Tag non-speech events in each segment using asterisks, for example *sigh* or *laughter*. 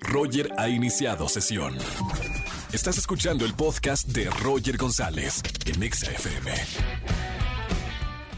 Roger ha iniciado sesión. Estás escuchando el podcast de Roger González en Exa FM.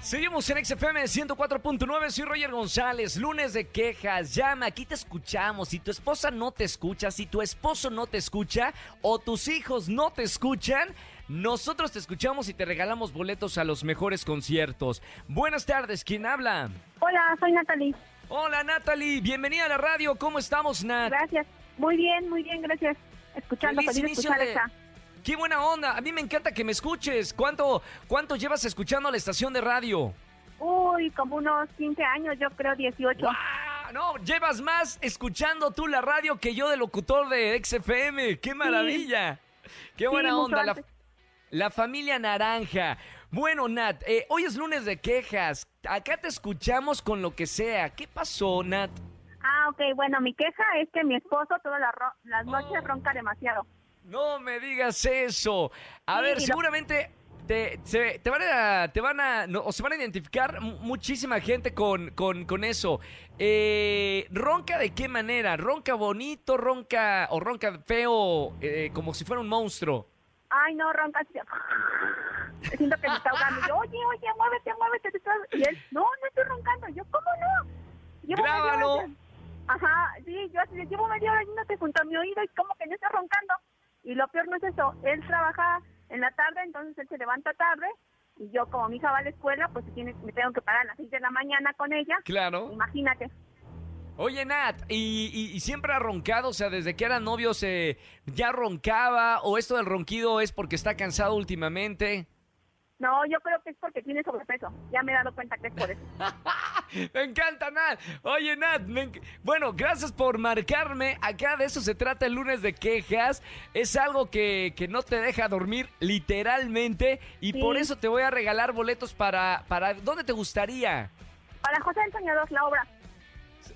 Seguimos en XFM 104.9, soy Roger González, lunes de quejas, llama, aquí te escuchamos, si tu esposa no te escucha, si tu esposo no te escucha o tus hijos no te escuchan, nosotros te escuchamos y te regalamos boletos a los mejores conciertos. Buenas tardes, ¿quién habla? Hola, soy Natalie. Hola Natalie, bienvenida a la radio, ¿cómo estamos Nat? Gracias. Muy bien, muy bien, gracias. Escuchando, Feliz feliz inicio de-. Qué buena onda, a mí me encanta que me escuches. ¿Cuánto, cuánto llevas escuchando la estación de radio? Uy, como unos 15 años, yo creo 18. ¡Guau! No, llevas más escuchando tú la radio que yo de locutor de XFM. ¡Qué maravilla! ¡Qué buena onda! La familia naranja. Bueno, Nat, eh, hoy es lunes de quejas. Acá te escuchamos con lo que sea. ¿Qué pasó, Nat? Ah, ok, bueno, mi queja es que mi esposo todas las, ro- las noches Oh. ronca demasiado. No me digas eso. A Sí, ver, lo- seguramente te, se, te van a, te van a, no, o se van a identificar mu- muchísima gente con, con, con eso. Eh, ¿Ronca de qué manera? ¿Ronca bonito, ronca o ronca feo, eh, como si fuera un monstruo? Ay, no, ronca. Siento que me está ahogando. Yo, oye, oye, muévete, muévete. te estás-". Y él, no, no estoy roncando. Yo, ¿cómo no? Llevo media Grábalo. hora- Ajá, sí, yo así llevo media hora yéndote junto a mi oído y como que no estoy roncando. Y lo peor no es eso, él trabaja en la tarde, entonces él se levanta tarde y yo como mi hija va a la escuela, pues se tiene, me tengo que parar a las 6 de la mañana con ella. Claro. Imagínate. Oye, Nat, ¿y, y- y siempre ha roncado? O sea, desde que eran novios eh, ya roncaba, o esto del ronquido es porque está cansado últimamente. No, yo creo que es porque tiene sobrepeso. Ya me he dado cuenta que es por eso. *laughs* Me encanta, Nat. Oye, Nat, me enc- bueno, gracias por marcarme. Acá de eso se trata el lunes de quejas. Es algo que, que no te deja dormir literalmente y Sí. por eso te voy a regalar boletos para, para... ¿Dónde te gustaría? Para José el Soñador, la obra.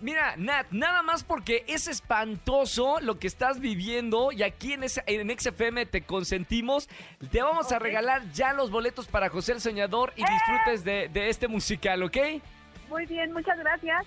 Mira, Nat, nada más porque es espantoso lo que estás viviendo y aquí en, ese- en XFM te consentimos, te vamos a regalar ya los boletos para José el Soñador y ¡Eh! disfrutes de, de este musical, ¿ok? Muy bien, muchas gracias.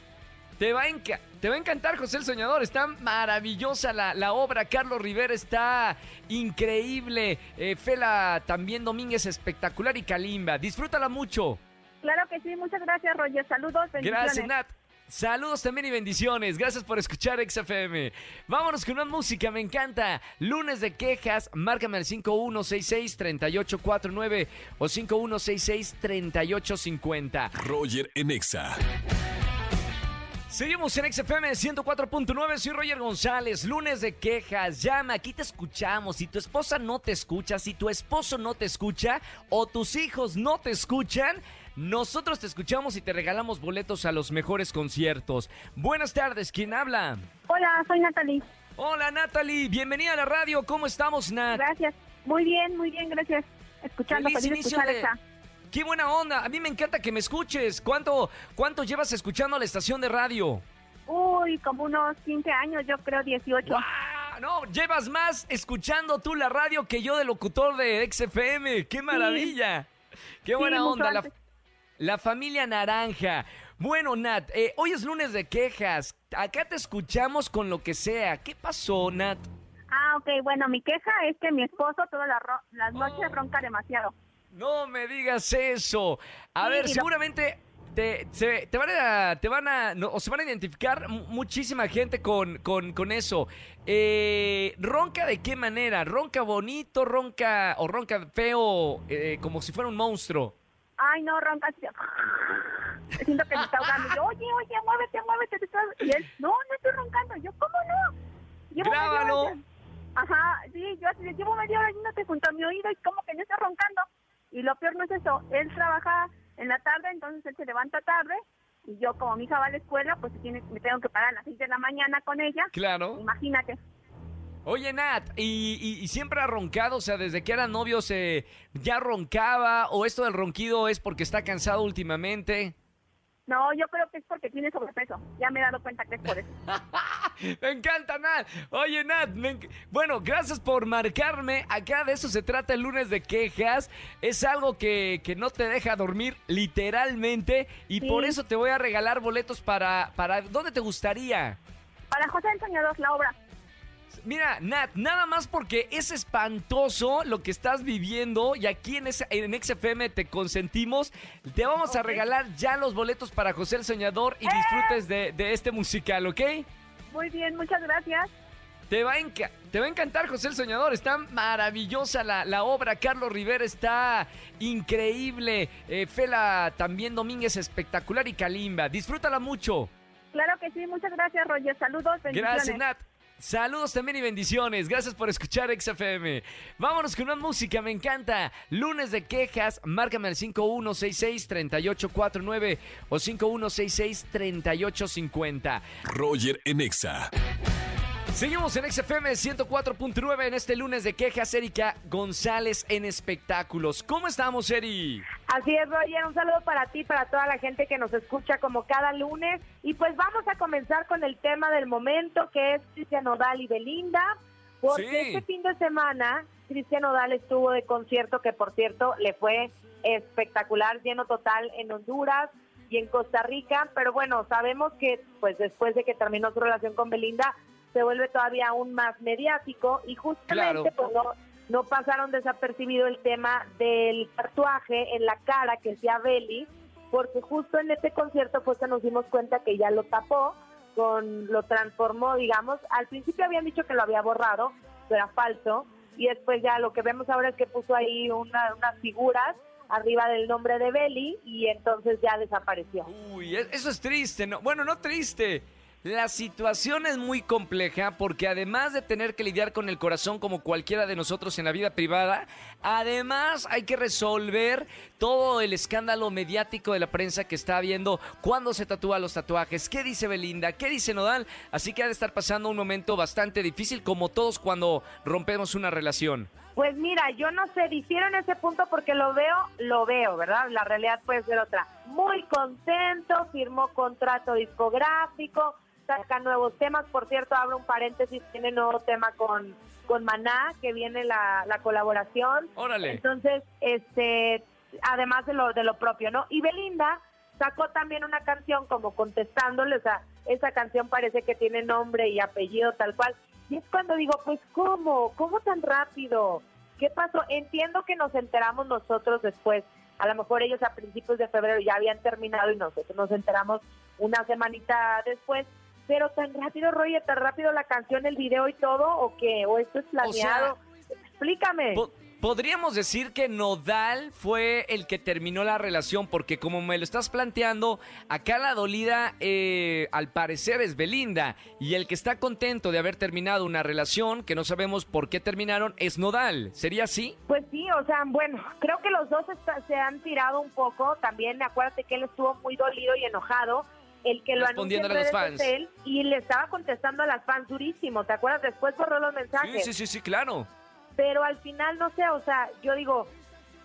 Te va, a enca- te va a encantar José el Soñador, está maravillosa la, la obra, Carlos Rivera está increíble, eh, Fela también Domínguez espectacular y Kalimba, disfrútala mucho. Claro que sí, muchas gracias, Roger. Saludos, bendiciones. Gracias Nat. Saludos también y bendiciones. Gracias por escuchar XFM. Vámonos con una música, me encanta. Lunes de quejas, márcame al 5166-3849 o 5166-3850. Roger en Exa. Seguimos en XFM 104.9, soy Roger González, lunes de quejas, llama, aquí te escuchamos, si tu esposa no te escucha, si tu esposo no te escucha o tus hijos no te escuchan, nosotros te escuchamos y te regalamos boletos a los mejores conciertos. Buenas tardes, ¿quién habla? Hola, soy Natalie. Hola Natalie, bienvenida a la radio, ¿cómo estamos Nat? Gracias. Muy bien, muy bien, gracias. Escuchando, Feliz feliz, de inicio escuchar de- esa. Qué buena onda, a mí me encanta que me escuches. ¿Cuánto, cuánto llevas escuchando la estación de radio? Uy, como unos 15 años, yo creo 18. ¡Guau! No, llevas más escuchando tú la radio que yo de locutor de XFM. ¡Qué maravilla! ¡Qué buena onda! La. La familia naranja. Bueno, Nat, eh, hoy es lunes de quejas. Acá te escuchamos con lo que sea. ¿Qué pasó, Nat? Ah, ok, bueno, mi queja es que mi esposo todas las, noches Oh. ronca demasiado. No me digas eso. A Sí, ver, lo- seguramente te, se, te van a, te van a, no, o se van a identificar mu- muchísima gente con, con, con eso. Eh, ¿Ronca de qué manera? ¿Ronca bonito, ronca o ronca feo, eh, como si fuera un monstruo? Ay, no, ronca así. Siento que me está ahogando. Yo, oye, oye, muévete, muévete. te estás-". Y él, no, no estoy roncando. Yo, ¿cómo no? Llevo media hora Ajá, sí, yo así llevo media hora yéndote junto a mi oído y como que no estoy roncando. Y lo peor no es eso, él trabaja en la tarde, entonces él se levanta tarde y yo como mi hija va a la escuela, pues tiene, me tengo que parar a las 6 de la mañana con ella. Claro. Imagínate. Oye, Nat, ¿y, y- y siempre ha roncado? O sea, desde que eran novios eh, ya roncaba, o esto del ronquido es porque está cansado últimamente. No, yo creo que es porque tiene sobrepeso. Ya me he dado cuenta que es por eso. *laughs* Me encanta, Nat. Oye, Nat, me enc- bueno, gracias por marcarme. Acá de eso se trata el lunes de quejas. Es algo que, que no te deja dormir literalmente y Sí. por eso te voy a regalar boletos para, para... ¿Dónde te gustaría? Para José el Soñador, la obra. Mira, Nat, nada más porque es espantoso lo que estás viviendo y aquí en, ese- en XFM te consentimos, te vamos a regalar ya los boletos para José el Soñador y disfrutes de, de este musical, ¿ok? Muy bien, muchas gracias. Te va, a enca- te va a encantar José el Soñador, está maravillosa la, la obra, Carlos Rivera está increíble, eh, Fela también Domínguez espectacular y Kalimba, disfrútala mucho. Claro que sí, muchas gracias, Roger. Saludos, bendiciones. Gracias, Nat. Saludos también y bendiciones. Gracias por escuchar XFM. Vámonos con una música, me encanta. Lunes de quejas, márcame al 5166-3849 o 5166-3850. Roger en Exa. Seguimos en XFM 104.9 en este lunes de quejas. Erika González en espectáculos. ¿Cómo estamos, Eri? Así es, Roger, un saludo para ti, para toda la gente que nos escucha como cada lunes. Y pues vamos a comenzar con el tema del momento, que es Cristian Odal y Belinda, porque Sí. este fin de semana Cristian Odal estuvo de concierto, que por cierto le fue espectacular, lleno total en Honduras y en Costa Rica, pero bueno, sabemos que pues después de que terminó su relación con Belinda, se vuelve todavía aún más mediático y justamente Claro. pues no, no pasaron desapercibido el tema del tatuaje en la cara que hacía Belly, porque justo en este concierto que nos dimos cuenta que ya lo tapó, con lo transformó, digamos. Al principio habían dicho que lo había borrado, pero era falso, y después ya lo que vemos ahora es que puso ahí una- unas figuras arriba del nombre de Belly y entonces ya desapareció. Uy, e- eso es triste, ¿no? Bueno, no triste. La situación es muy compleja porque además de tener que lidiar con el corazón como cualquiera de nosotros en la vida privada, además hay que resolver todo el escándalo mediático de la prensa que está habiendo cuando se tatúa los tatuajes. ¿Qué dice Belinda? ¿Qué dice Nodal? Así que ha de estar pasando un momento bastante difícil como todos cuando rompemos una relación. Pues mira, yo no sé, difiero en ese punto porque lo veo, lo veo, ¿verdad? La realidad puede ser otra. Muy contento, firmó contrato discográfico, saca nuevos temas. Por cierto, abro un paréntesis, tiene nuevo tema con, con Maná, que viene la, la colaboración. Órale. Entonces, este, además de lo, de lo propio, ¿no? Y Belinda sacó también una canción como contestándole, o sea, esa canción parece que tiene nombre y apellido tal cual. Y es cuando digo, pues, ¿cómo? ¿Cómo tan rápido? ¿Qué pasó? Entiendo que nos enteramos nosotros después. A lo mejor ellos a principios de febrero ya habían terminado y nosotros nos enteramos una semanita después. Pero tan rápido, Roger, tan rápido la canción, el video y todo, ¿o qué? ¿O esto es planeado? Explícame. Po- Podríamos decir que Nodal fue el que terminó la relación, porque como me lo estás planteando, acá la dolida eh, al parecer es Belinda, y el que está contento de haber terminado una relación, que no sabemos por qué terminaron, es Nodal. ¿Sería así? Pues sí, o sea, bueno, creo que los dos está- se han tirado un poco. También acuérdate que él estuvo muy dolido y enojado. El que lo anunció a los fans. él y le estaba contestando a las fans durísimo. ¿Te acuerdas? Después borró los Sí, mensajes. sí, sí, sí, claro. Pero al final, no sé, o sea, yo digo,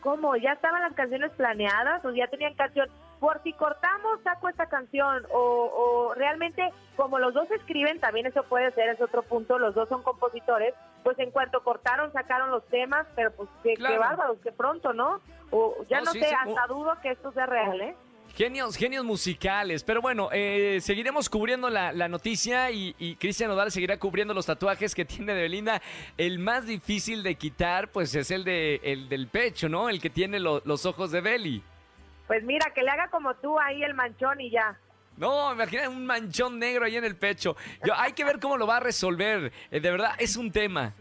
¿cómo? ¿Ya estaban las canciones planeadas o ya tenían canción? Por si cortamos, saco esta canción. O, o realmente, como los dos escriben, también eso puede ser, es otro punto, los dos son compositores, pues en cuanto cortaron, sacaron los temas, pero pues qué, Claro. qué bárbaros, qué pronto, ¿no? O ya No, no, sí, sé, sí, hasta dudo que esto sea real, ¿eh? Genios, genios musicales. Pero bueno, eh, seguiremos cubriendo la, la noticia y, y Cristian Nodal seguirá cubriendo los tatuajes que *laughs* tiene de Belinda. El más difícil de quitar, pues es el, de, el del pecho, ¿no? El que tiene lo- los ojos de Belly. Pues mira, que le haga como tú ahí el manchón y ya. No, imagina un manchón negro ahí en el pecho. Yo, hay que ver cómo lo va a resolver. Eh, de verdad, es un tema.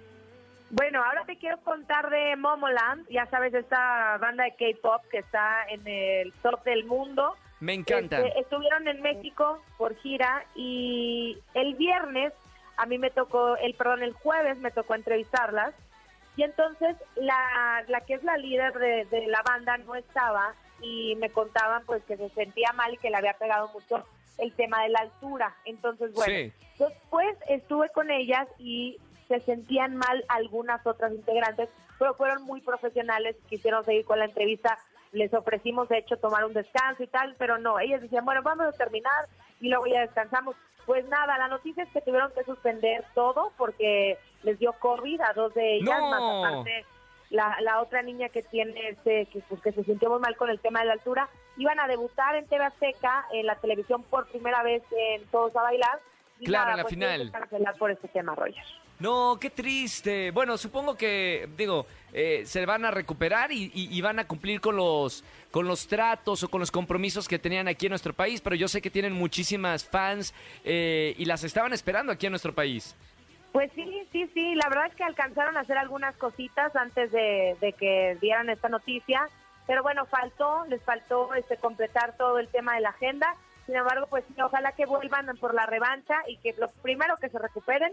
Bueno, ahora te quiero contar de Momoland, ya sabes, esta banda de K-pop que está en el top del mundo. Me encanta. Este, estuvieron en México por gira y el viernes a mí me tocó, el perdón, el jueves me tocó entrevistarlas y entonces la, la que es la líder de, de la banda no estaba y me contaban pues que se sentía mal y que le había pegado mucho el tema de la altura. Entonces, bueno, Sí. después estuve con ellas y se sentían mal algunas otras integrantes, pero fueron muy profesionales, quisieron seguir con la entrevista, les ofrecimos de hecho tomar un descanso y tal, pero no, ellas decían, bueno, vamos a terminar y luego ya descansamos. Pues nada, la noticia es que tuvieron que suspender todo porque les dio COVID a dos de ellas, No. más aparte la, la otra niña que tiene este, que, pues, que se sintió muy mal con el tema de la altura, iban a debutar en TV Azteca en la televisión por primera vez en Todos a Bailar. y Claro, nada, en la pues, final. cancelar por este tema, Roger. No, qué triste. Bueno, supongo que, digo, eh, se van a recuperar y, y- y van a cumplir con los, con los tratos o con los compromisos que tenían aquí en nuestro país, pero yo sé que tienen muchísimas fans eh, y las estaban esperando aquí en nuestro país. Pues sí, sí, sí, la verdad es que alcanzaron a hacer algunas cositas antes de, que dieran esta noticia, pero bueno, faltó, les faltó este completar todo el tema de la agenda. Sin embargo, pues ojalá que vuelvan por la revancha y que lo primero que se recuperen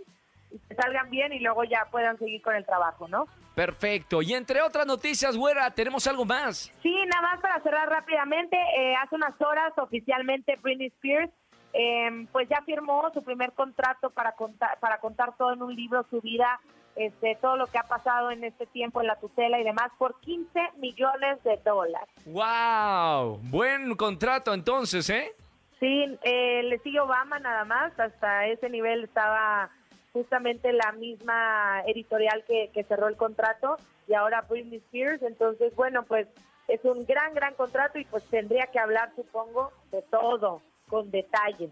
y que salgan bien y luego ya puedan seguir con el trabajo, ¿no? Perfecto. Y entre otras noticias, güera, tenemos algo más. Sí, nada más para cerrar rápidamente, eh, hace unas horas oficialmente Britney Spears eh, pues ya firmó su primer contrato para contar, para contar todo en un libro, su vida, este, todo lo que ha pasado en este tiempo en la tutela y demás, por 15 millones de dólares. ¡Wow! Buen contrato entonces, ¿eh? Sí, eh, le sigue Obama nada más, hasta ese nivel estaba justamente la misma editorial que, que cerró el contrato y ahora Britney Spears, entonces bueno, pues es un gran, gran contrato y pues tendría que hablar, supongo, de todo, con detalle.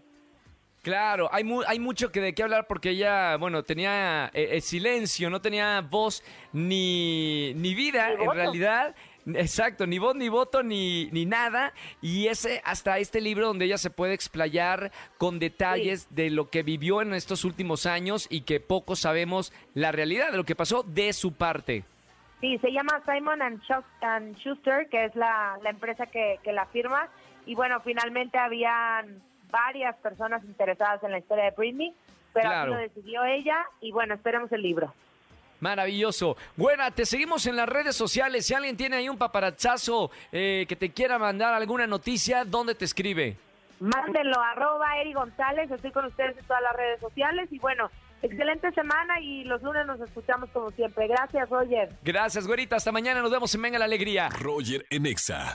Claro, hay, mu- hay mucho que de qué hablar porque ella, bueno, tenía eh, eh, silencio, no tenía voz ni, ni vida Ni en realidad. Exacto, ni voz, ni voto, ni, ni nada. Y ese, hasta este libro donde ella se puede explayar con detalles de lo que vivió en estos últimos años y que poco sabemos la realidad de lo que pasó de su parte. Sí, se llama Simon and, Schuster, and Schuster, que es la, la empresa que, que la firma. Y bueno, finalmente habían varias personas interesadas en la historia de Britney, pero Claro. así lo decidió ella. Y bueno, esperemos el libro. Maravilloso. Buena, te seguimos en las redes sociales. Si alguien tiene ahí un paparachazo eh, que te quiera mandar alguna noticia, ¿dónde te escribe? Mándenlo, arroba Eri González, estoy con ustedes en todas las redes sociales. Y bueno, excelente semana y los lunes nos escuchamos como siempre. Gracias, Roger. Gracias, güerita. Hasta mañana. Nos vemos en Venga la Alegría. Roger en Exa.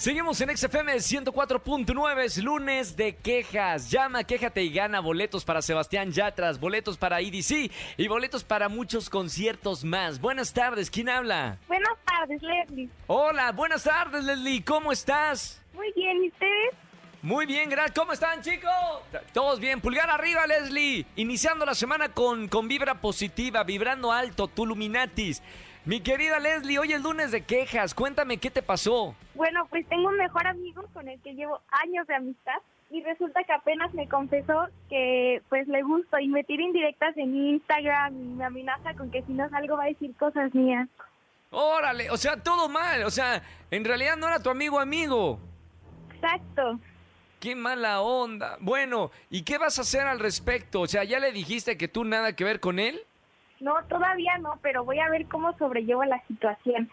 Seguimos en XFM 104.9, es lunes de quejas. Llama, quéjate y gana boletos para Sebastián Yatras, boletos para EDC y boletos para muchos conciertos más. Buenas tardes, ¿quién habla? Buenas tardes, Leslie. Hola, buenas tardes, Leslie, ¿cómo estás? Muy bien, ¿y ustedes? Muy bien, gracias. ¿Cómo están, chicos? Todos bien. Pulgar arriba, Leslie. Iniciando la semana con, con vibra positiva, vibrando alto, Tuluminatis. Mi querida Leslie, hoy es lunes de quejas. Cuéntame qué te pasó. Bueno, pues tengo un mejor amigo con el que llevo años de amistad y resulta que apenas me confesó que pues le gusto y me tira indirectas en Instagram y me amenaza con que si no salgo va a decir cosas mías. Órale, o sea, todo mal. O sea, en realidad no era tu amigo amigo. Exacto. Qué mala onda. Bueno, ¿y qué vas a hacer al respecto? O sea, ¿ya le dijiste que tú nada que ver con él? No, todavía no, pero voy a ver cómo sobrellevo la situación.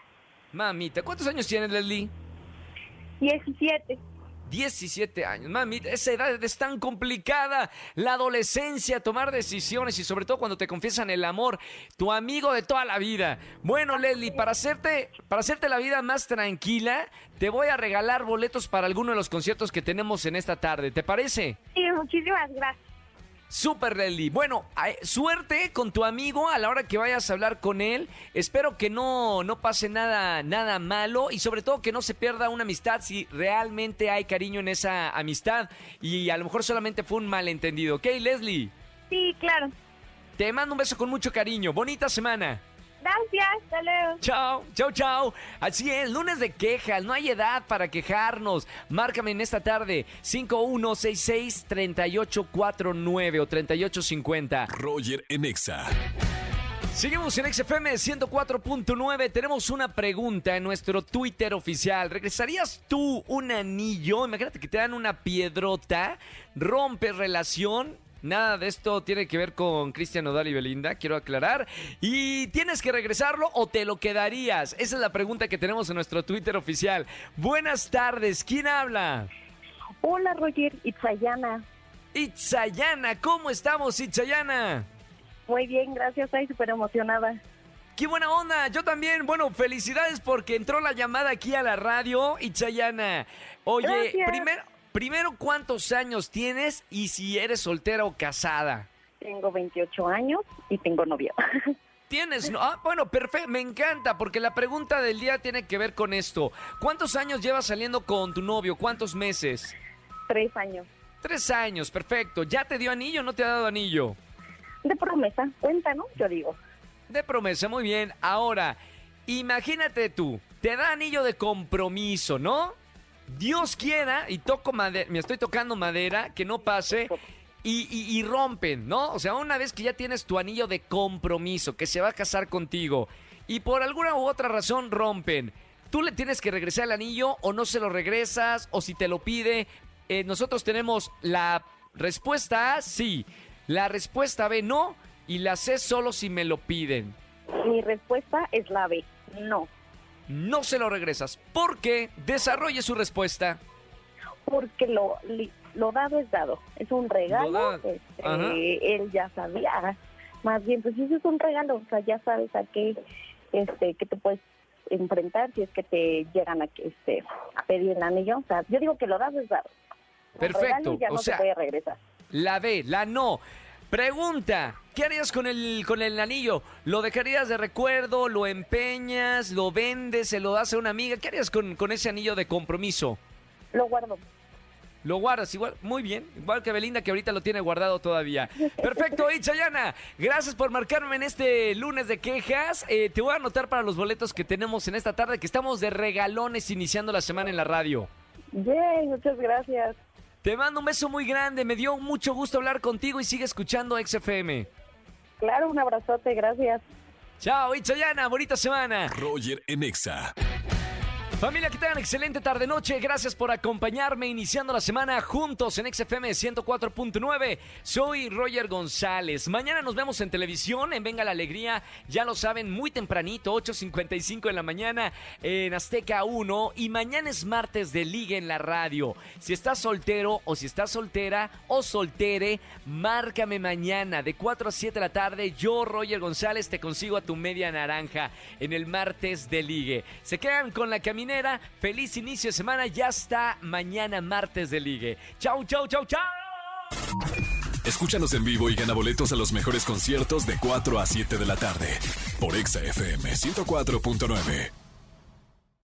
Mamita, ¿cuántos años tienes, Leslie? 17. 17 años. Mami, esa edad es tan complicada. La adolescencia, tomar decisiones y sobre todo cuando te confiesan el amor, tu amigo de toda la vida. Bueno, Leslie, para hacerte, para hacerte la vida más tranquila, te voy a regalar boletos para alguno de los conciertos que tenemos en esta tarde. ¿Te parece? Sí, muchísimas gracias. Super Leslie. Bueno, suerte con tu amigo a la hora que vayas a hablar con él. Espero que no, no pase nada, nada malo y sobre todo que no se pierda una amistad si realmente hay cariño en esa amistad y a lo mejor solamente fue un malentendido. ¿Ok, Leslie? Sí, claro. Te mando un beso con mucho cariño. Bonita semana. Gracias, hasta luego. Chao, chao, chao. Así es, lunes de quejas, no hay edad para quejarnos. Márcame en esta tarde 5166-3849 o 3850. Roger en Exa. Seguimos en XFM 104.9. Tenemos una pregunta en nuestro Twitter oficial. ¿Regresarías tú un anillo? Imagínate que te dan una piedrota, rompes relación. Nada de esto tiene que ver con Cristian Nodal y Belinda, quiero aclarar. ¿Y tienes que regresarlo o te lo quedarías? Esa es la pregunta que tenemos en nuestro Twitter oficial. Buenas tardes, ¿quién habla? Hola, Roger, Itzayana. Itzayana, ¿cómo estamos, Itzayana? Muy bien, gracias, estoy súper emocionada. ¡Qué buena onda! Yo también. Bueno, felicidades porque entró la llamada aquí a la radio. Itzayana, oye, primero, primero, ¿cuántos años tienes y si eres soltera o casada? Tengo 28 años y tengo novio. *laughs* Tienes, ¿no? Ah, bueno, perfecto, me encanta, porque la pregunta del día tiene que ver con esto. ¿Cuántos años llevas saliendo con tu novio? ¿Cuántos meses? Tres años. Tres años, perfecto. ¿Ya te dio anillo o no te ha dado anillo? de promesa, cuenta, ¿no? Yo digo. De promesa, muy bien. Ahora, imagínate tú, te da anillo de compromiso, ¿no? Dios quiera, y toco madera, me estoy tocando madera, que no pase, y, y- y rompen, ¿no? O sea, una vez que ya tienes tu anillo de compromiso, que se va a casar contigo, y por alguna u otra razón rompen, ¿tú le tienes que regresar el anillo o no se lo regresas? O si te lo pide, eh, nosotros tenemos la respuesta A, sí, la respuesta B, no, y la C solo si me lo piden. Mi respuesta es la B, no. No se lo regresas. porque Desarrolle su respuesta. Porque lo, lo dado es dado. Es un regalo. Este, él ya sabía. Más bien, pues eso es un regalo. O sea, ya sabes a qué, este, que te puedes enfrentar si es que te llegan a, este, a pedir el anillo. O sea, yo digo que lo dado es dado. Perfecto, ya o no sea- se puede regresar. La B, la no. Pregunta, ¿qué harías con el, con el anillo? ¿Lo dejarías de recuerdo? ¿Lo empeñas? ¿Lo vendes? ¿Se lo das a una amiga? ¿Qué harías con, con ese anillo de compromiso? Lo guardo. ¿Lo guardas igual? Muy bien, igual que Belinda que ahorita lo tiene guardado todavía. Perfecto, *laughs* y Chayana, gracias por marcarme en este lunes de quejas. Eh, te voy a anotar para los boletos que tenemos en esta tarde, que estamos de regalones iniciando la semana en la radio. Yay, muchas gracias. Te mando un beso muy grande, me dio mucho gusto hablar contigo y sigue escuchando XFM. Claro, un abrazote, gracias. Chao, Itzayana, bonita semana. Roger en Exa. Familia, que tengan excelente tarde noche. Gracias por acompañarme iniciando la semana juntos en XFM 104.9. Soy Roger González. Mañana nos vemos en televisión en Venga la Alegría. Ya lo saben, muy tempranito, 8.55 en la mañana en Azteca 1. Y mañana es martes de Liga en la radio. Si estás soltero o si estás soltera o soltere, márcame mañana de 4 a 7 de la tarde. Yo, Roger González, te consigo a tu media naranja en el martes de Ligue. Se quedan con la Feliz inicio de semana. Ya está mañana martes de Ligue. Chau, chau, chau, chau. Escúchanos en vivo y gana boletos a los mejores conciertos de 4 a 7 de la tarde por Exa FM 104.9.